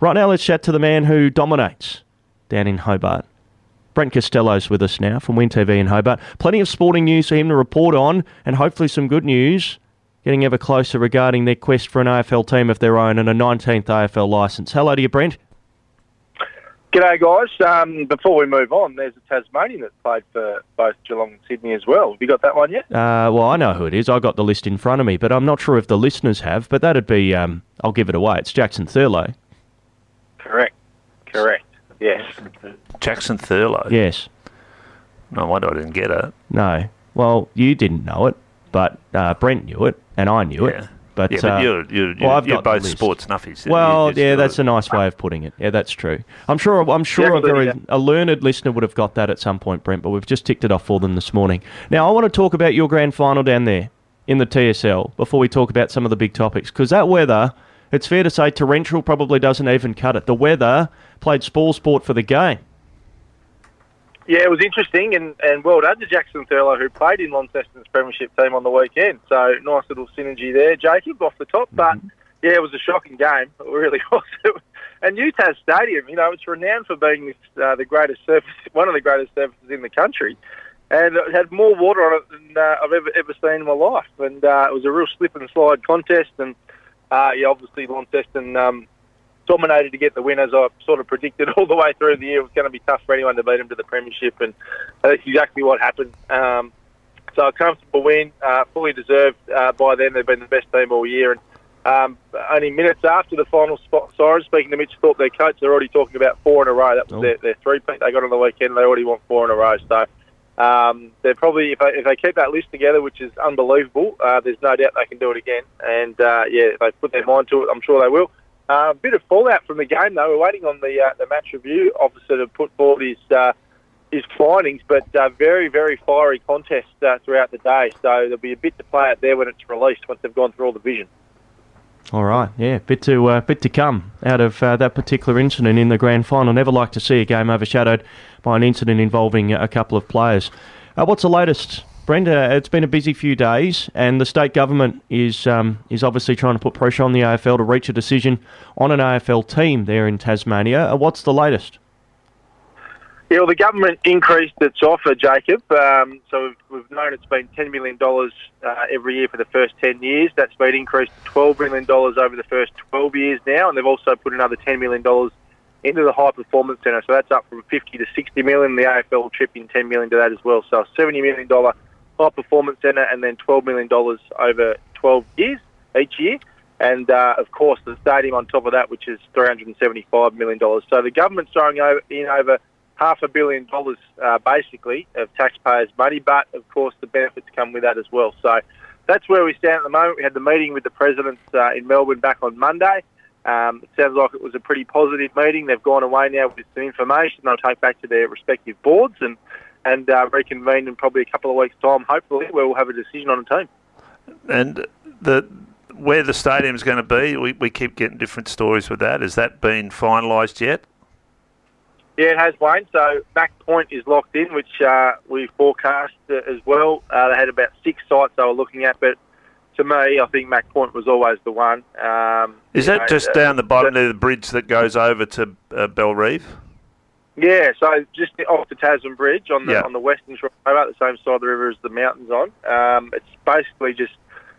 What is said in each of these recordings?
Right now, let's chat to the man who dominates down in Hobart. Brent Costelloe's with us now from Win TV in Hobart. Plenty of sporting news for him to report on, and hopefully some good news getting ever closer regarding their quest for an AFL team of their own and a 19th AFL licence. Hello to you, Brent. G'day, guys. Um, before we move on, there's a Tasmanian that played for both Geelong and Sydney as well. Have you got that one yet? Uh, well, I know who it is. I got the list in front of me, but I'm not sure if the listeners have. But that'd be, um, I'll give it away. It's Jackson Thurlow. Correct. Correct. Yes. Jackson Thurlow. Yes. No wonder I didn't get it. No. Well, you didn't know it, but uh, Brent knew it, and I knew Yeah. it. But, yeah, but uh, you're, you're, well, I've you're got the both list. sports nuffies. Well, yeah, that's a nice way of putting it. Yeah, that's true. I'm sure. I'm sure a very yeah. a learned listener would have got that at some point, Brent. But we've just ticked it off for them this morning. Now, I want to talk about your grand final down there in the TSL before we talk about some of the big topics because that weather. It's fair to say torrential probably doesn't even cut it. The weather played spoil sport for the game. Yeah, it was interesting, and, and well done to Jackson Thurlow, who played in Launceston's premiership team on the weekend. So nice little synergy there, Jacob, off the top. But yeah, it was a shocking game. It really was. and UTAS Stadium, you know, it's renowned for being this, uh, the greatest surface, one of the greatest surfaces in the country. And it had more water on it than uh, I've ever ever seen in my life. And uh, it was a real slip and slide contest. And uh, yeah, obviously Launceston um, dominated to get the win, as I sort of predicted all the way through the year. It was going to be tough for anyone to beat them to the premiership, and that's exactly what happened. Um, so a comfortable win, uh, fully deserved uh, by them. They've been the best team all year, and um, only minutes after the final spot, sorry, speaking to Mitch Thorp, their coach, they're already talking about four in a row. That was Oh. their, their three-peat they got on the weekend. They already want four in a row. So um, they're probably, if they, if they keep that list together, which is unbelievable, uh, there's no doubt they can do it again. And uh, yeah, if they put their mind to it, I'm sure they will. Uh, a bit of fallout from the game, though. We're waiting on the uh, the match review officer to put forward his uh, his findings, but uh, very very fiery contest throughout the day. So there'll be a bit to play out there when it's released once they've gone through all the vision. All right, yeah, bit to uh, bit to come out of uh, that particular incident in the grand final. Never like to see a game overshadowed by an incident involving a couple of players. Uh, what's the latest, Brenda? It's been a busy few days, and the state government is um, is obviously trying to put pressure on the AFL to reach a decision on an AFL team there in Tasmania. Uh, what's the latest? Yeah, well, the government increased its offer, Jacob. Um, so we've, we've known it's been $10 million uh, every year for the first 10 years. That's been increased to $12 million over the first 12 years now, and they've also put another $10 million into the High Performance Centre. So that's up from 50 to 60 million. The AFL will chip in 10 million to that as well. So a $70 million High Performance Centre and then $12 million over 12 years each year. And uh, of course, the stadium on top of that, which is $375 million. So the government's throwing over, in over half a billion dollars, uh, basically, of taxpayers' money, but of course the benefits come with that as well. So that's where we stand at the moment. We had the meeting with the presidents uh, in Melbourne back on Monday. Um, it sounds like it was a pretty positive meeting. They've gone away now with some information they'll take back to their respective boards and and uh, reconvene in probably a couple of weeks' time, hopefully, where we'll have a decision on a team. And the where the stadium's going to be, we, we keep getting different stories with that. Has that been finalised yet? Yeah, it has, Wayne. So Mac Point is locked in, which uh, we forecast uh, as well. Uh, they had about six sites they were looking at, but to me, I think Mac Point was always the one. Um, Is that know, just uh, down the bottom of the bridge that goes over to uh, Bellerive? Yeah, so just off the Tasman Bridge on the Yeah. on the western shore, about the same side of the river as the mountains on. Um, it's basically just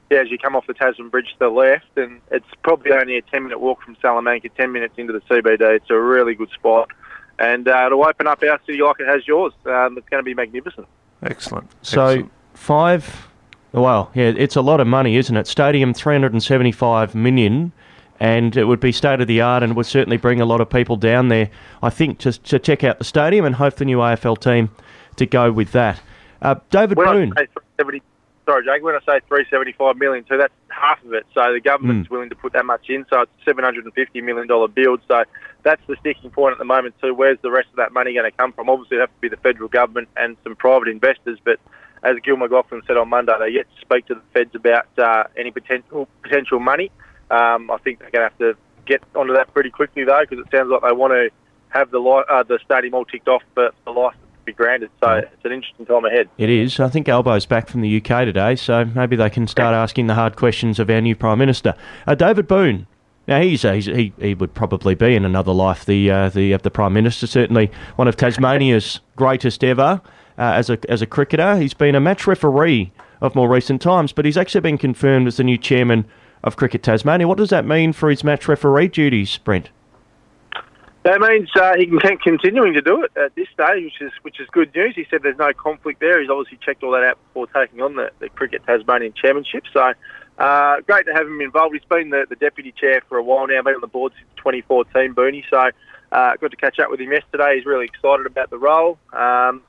yeah, as you come off the Tasman Bridge to the left, and it's probably only a ten minute walk from Salamanca, ten minutes into the CBD. It's a really good spot, and uh, it'll open up our city like it has yours. Um, it's going to be magnificent. Excellent. So Excellent. five. Well, yeah, it's a lot of money, isn't it? Stadium three hundred and seventy-five million, and it would be state of the art, and would certainly bring a lot of people down there. I think just to check out the stadium and hope the new AFL team to go with that. Uh, David When Boon. I say 370, sorry, Jake, when I say 375 million too, that's half of it. So the government's Hmm. willing to put that much in. So it's 750 million dollar build. So that's the sticking point at the moment too. Where's the rest of that money going to come from? Obviously, it have to be the federal government and some private investors. But as Gil McLachlan said on Monday, they yet to speak to the feds about uh, any potential potential money. Um, I think they're going to have to get onto that pretty quickly though, because it sounds like they want to have the li- uh, the stadium all ticked off for the license be granted. So it's an interesting time ahead. It is. I think Albo's back from the UK today, so maybe they can start asking the hard questions of our new Prime Minister. Uh, David Boon Now he's, uh, he's he, he would probably be in another life the uh, the the prime minister. Certainly one of Tasmania's greatest ever uh, as a as a cricketer. He's been a match referee of more recent times, but he's actually been confirmed as the new chairman of Cricket Tasmania. What does that mean for his match referee duties, Brent? That means uh, he can keep continuing to do it at this stage, which is which is good news. He said there's no conflict there. He's obviously checked all that out before taking on the, the Cricket Tasmanian Chairmanship. So uh, great to have him involved. He's been the, the deputy chair for a while now, been on the board since 2014, Booney. So uh, got to catch up with him yesterday. He's really excited about the role. Um,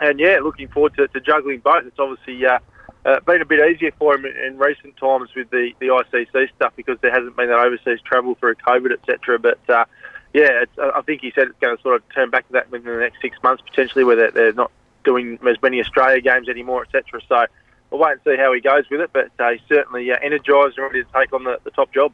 and yeah, looking forward to, to juggling both. It's obviously uh, uh, been a bit easier for him in, in recent times with the, the ICC stuff because there hasn't been that overseas travel through COVID, etc. But uh, yeah, I think he said it's going to sort of turn back to that within the next six months potentially, where they're, they're not doing as many Australia games anymore, etc. So we'll wait and see how he goes with it. But uh, he's certainly uh, energised and ready to take on the, the top job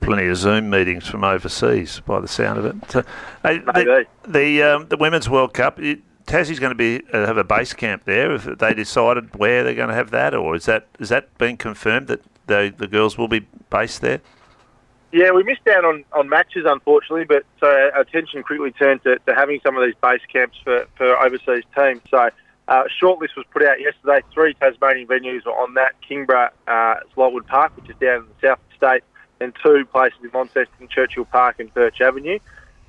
plenty of Zoom meetings from overseas by the sound of it. So, hey, the the, um, the, Women's World Cup, it, Tassie's going to be uh, have a base camp there. If they decided where they're going to have that, or is that is that been confirmed that the the girls will be based there? Yeah, we missed out on, on matches, unfortunately, but so our attention quickly turned to, to having some of these base camps for, for overseas teams. So uh, shortlist was put out yesterday. Three Tasmanian venues were on that. Kingborough, uh, Lightwood Park, which is down in the south of the state, and two places in Launceston, Churchill Park and Birch Avenue.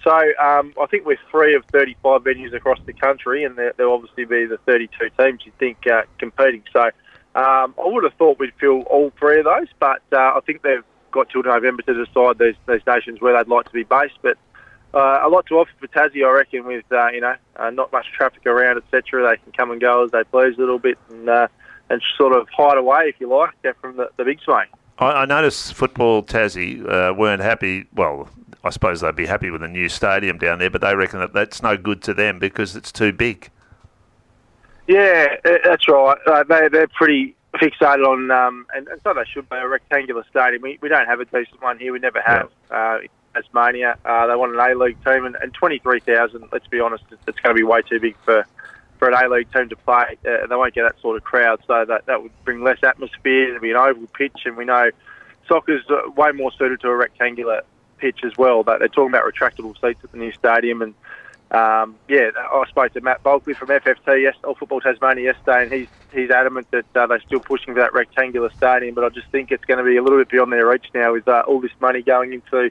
So um, I think we're three of 35 venues across the country, and there, will obviously be the 32 teams you think uh, competing. So um, I would have thought we'd fill all three of those, but uh, I think they've got till November to decide these, these nations where they'd like to be based. But uh, a lot to offer for Tassie, I reckon, with uh, you know uh, not much traffic around, etc. They can come and go as they please a little bit and uh, and sort of hide away, if you like, from the, the big swing. I, I noticed football Tassie uh, weren't happy. Well, I suppose they'd be happy with a new stadium down there, but they reckon that that's no good to them because it's too big. Yeah, that's right. Uh, they they're pretty fixated on, um, and, and so they should be, a rectangular stadium. We, we don't have a decent one here. We never have. Uh, in Tasmania, uh, they want an A-League team, and, and 23,000, let's be honest, it's, it's going to be way too big for, for an A-League team to play. Uh, they won't get that sort of crowd, so that, that would bring less atmosphere. It'll be an oval pitch, and we know soccer's uh, way more suited to a rectangular pitch as well. But they're talking about retractable seats at the new stadium, and um, yeah, I spoke to Matt Bulkeley from FFT, yes, All Football Tasmania yesterday, and he's he's adamant that uh, they're still pushing for that rectangular stadium. But I just think it's going to be a little bit beyond their reach now with uh, all this money going into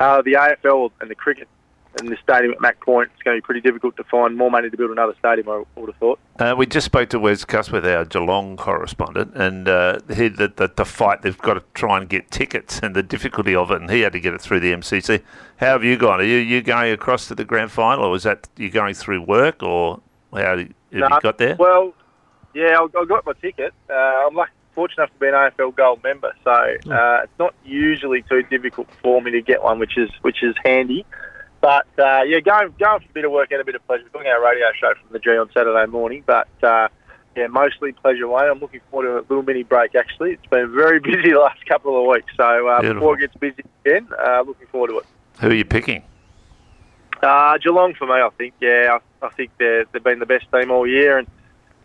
uh, the AFL and the cricket and the stadium at Mac Point, it's going to be pretty difficult to find more money to build another stadium, I would have thought. Uh, we just spoke to Wes Cusworth, our Geelong correspondent, and uh, he the, the, the, fight they've got to try and get tickets and the difficulty of it, and he had to get it through the MCC. How have you gone? Are you, you going across to the grand final, or is that you going through work, or how have no, you got there? Well, yeah, I, I got my ticket. Uh, I'm lucky fortunate enough to be an AFL Gold member, so uh, it's not usually too difficult for me to get one, which is which is handy. But uh, yeah, going going for a bit of work and a bit of pleasure. We're doing our radio show from the G on Saturday morning, but uh, yeah, mostly pleasure way. I'm looking forward to a little mini break. Actually, it's been very busy the last couple of weeks, so uh, before it gets busy again, uh, looking forward to it. Who are you picking? Uh, Geelong for me, I think. Yeah, I, I think they've been the best team all year, and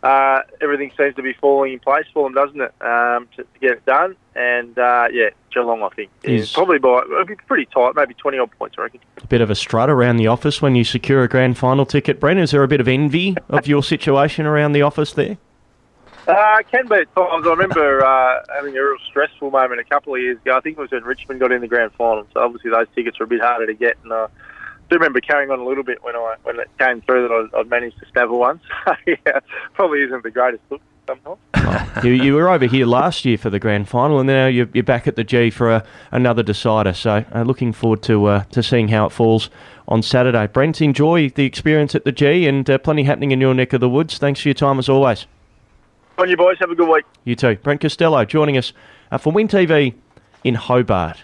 uh, everything seems to be falling in place for them, doesn't it, um, to, to, get it done? And uh, yeah, Geelong, I think, is probably by it'll be pretty tight, maybe twenty odd points, I reckon. A bit of a strut around the office when you secure a grand final ticket, Brent. Is there a bit of envy of your situation around the office there? Uh, it can be at times. I remember uh, having a real stressful moment a couple of years ago. I think it was when Richmond got in the grand final. So obviously those tickets were a bit harder to get, and uh, do remember carrying on a little bit when I when it came through that I, would managed to one. So yeah, probably isn't the greatest look sometimes. You, you were over here last year for the grand final, and now you're, you're back at the G for a, another decider. So uh, looking forward to uh, to seeing how it falls on Saturday. Brent, enjoy the experience at the G, and uh, plenty happening in your neck of the woods. Thanks for your time as always. On you boys, have a good week. You too. Brent Costelloe joining us uh, for Win TV in Hobart.